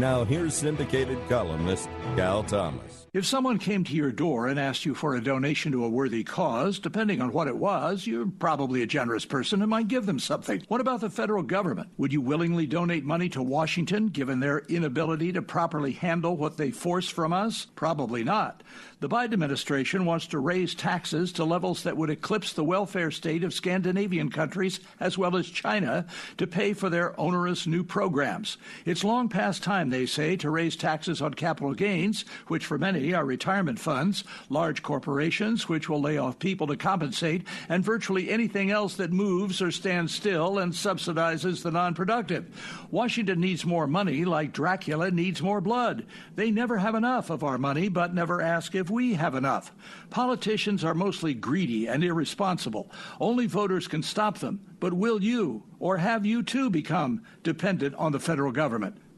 Now, here's syndicated columnist Cal Thomas. If someone came to your door and asked you for a donation to a worthy cause, depending on what it was, you're probably a generous person and might give them something. What about the federal government? Would you willingly donate money to Washington given their inability to properly handle what they force from us? Probably not. The Biden administration wants to raise taxes to levels that would eclipse the welfare state of Scandinavian countries as well as China to pay for their onerous new programs. It's long past time, they say, to raise taxes on capital gains, which for many are retirement funds, large corporations, which will lay off people to compensate, and virtually anything else that moves or stands still and subsidizes the non productive. Washington needs more money like Dracula needs more blood. They never have enough of our money, but never ask if we have enough. Politicians are mostly greedy and irresponsible. Only voters can stop them. But will you, or have you too, become dependent on the federal government?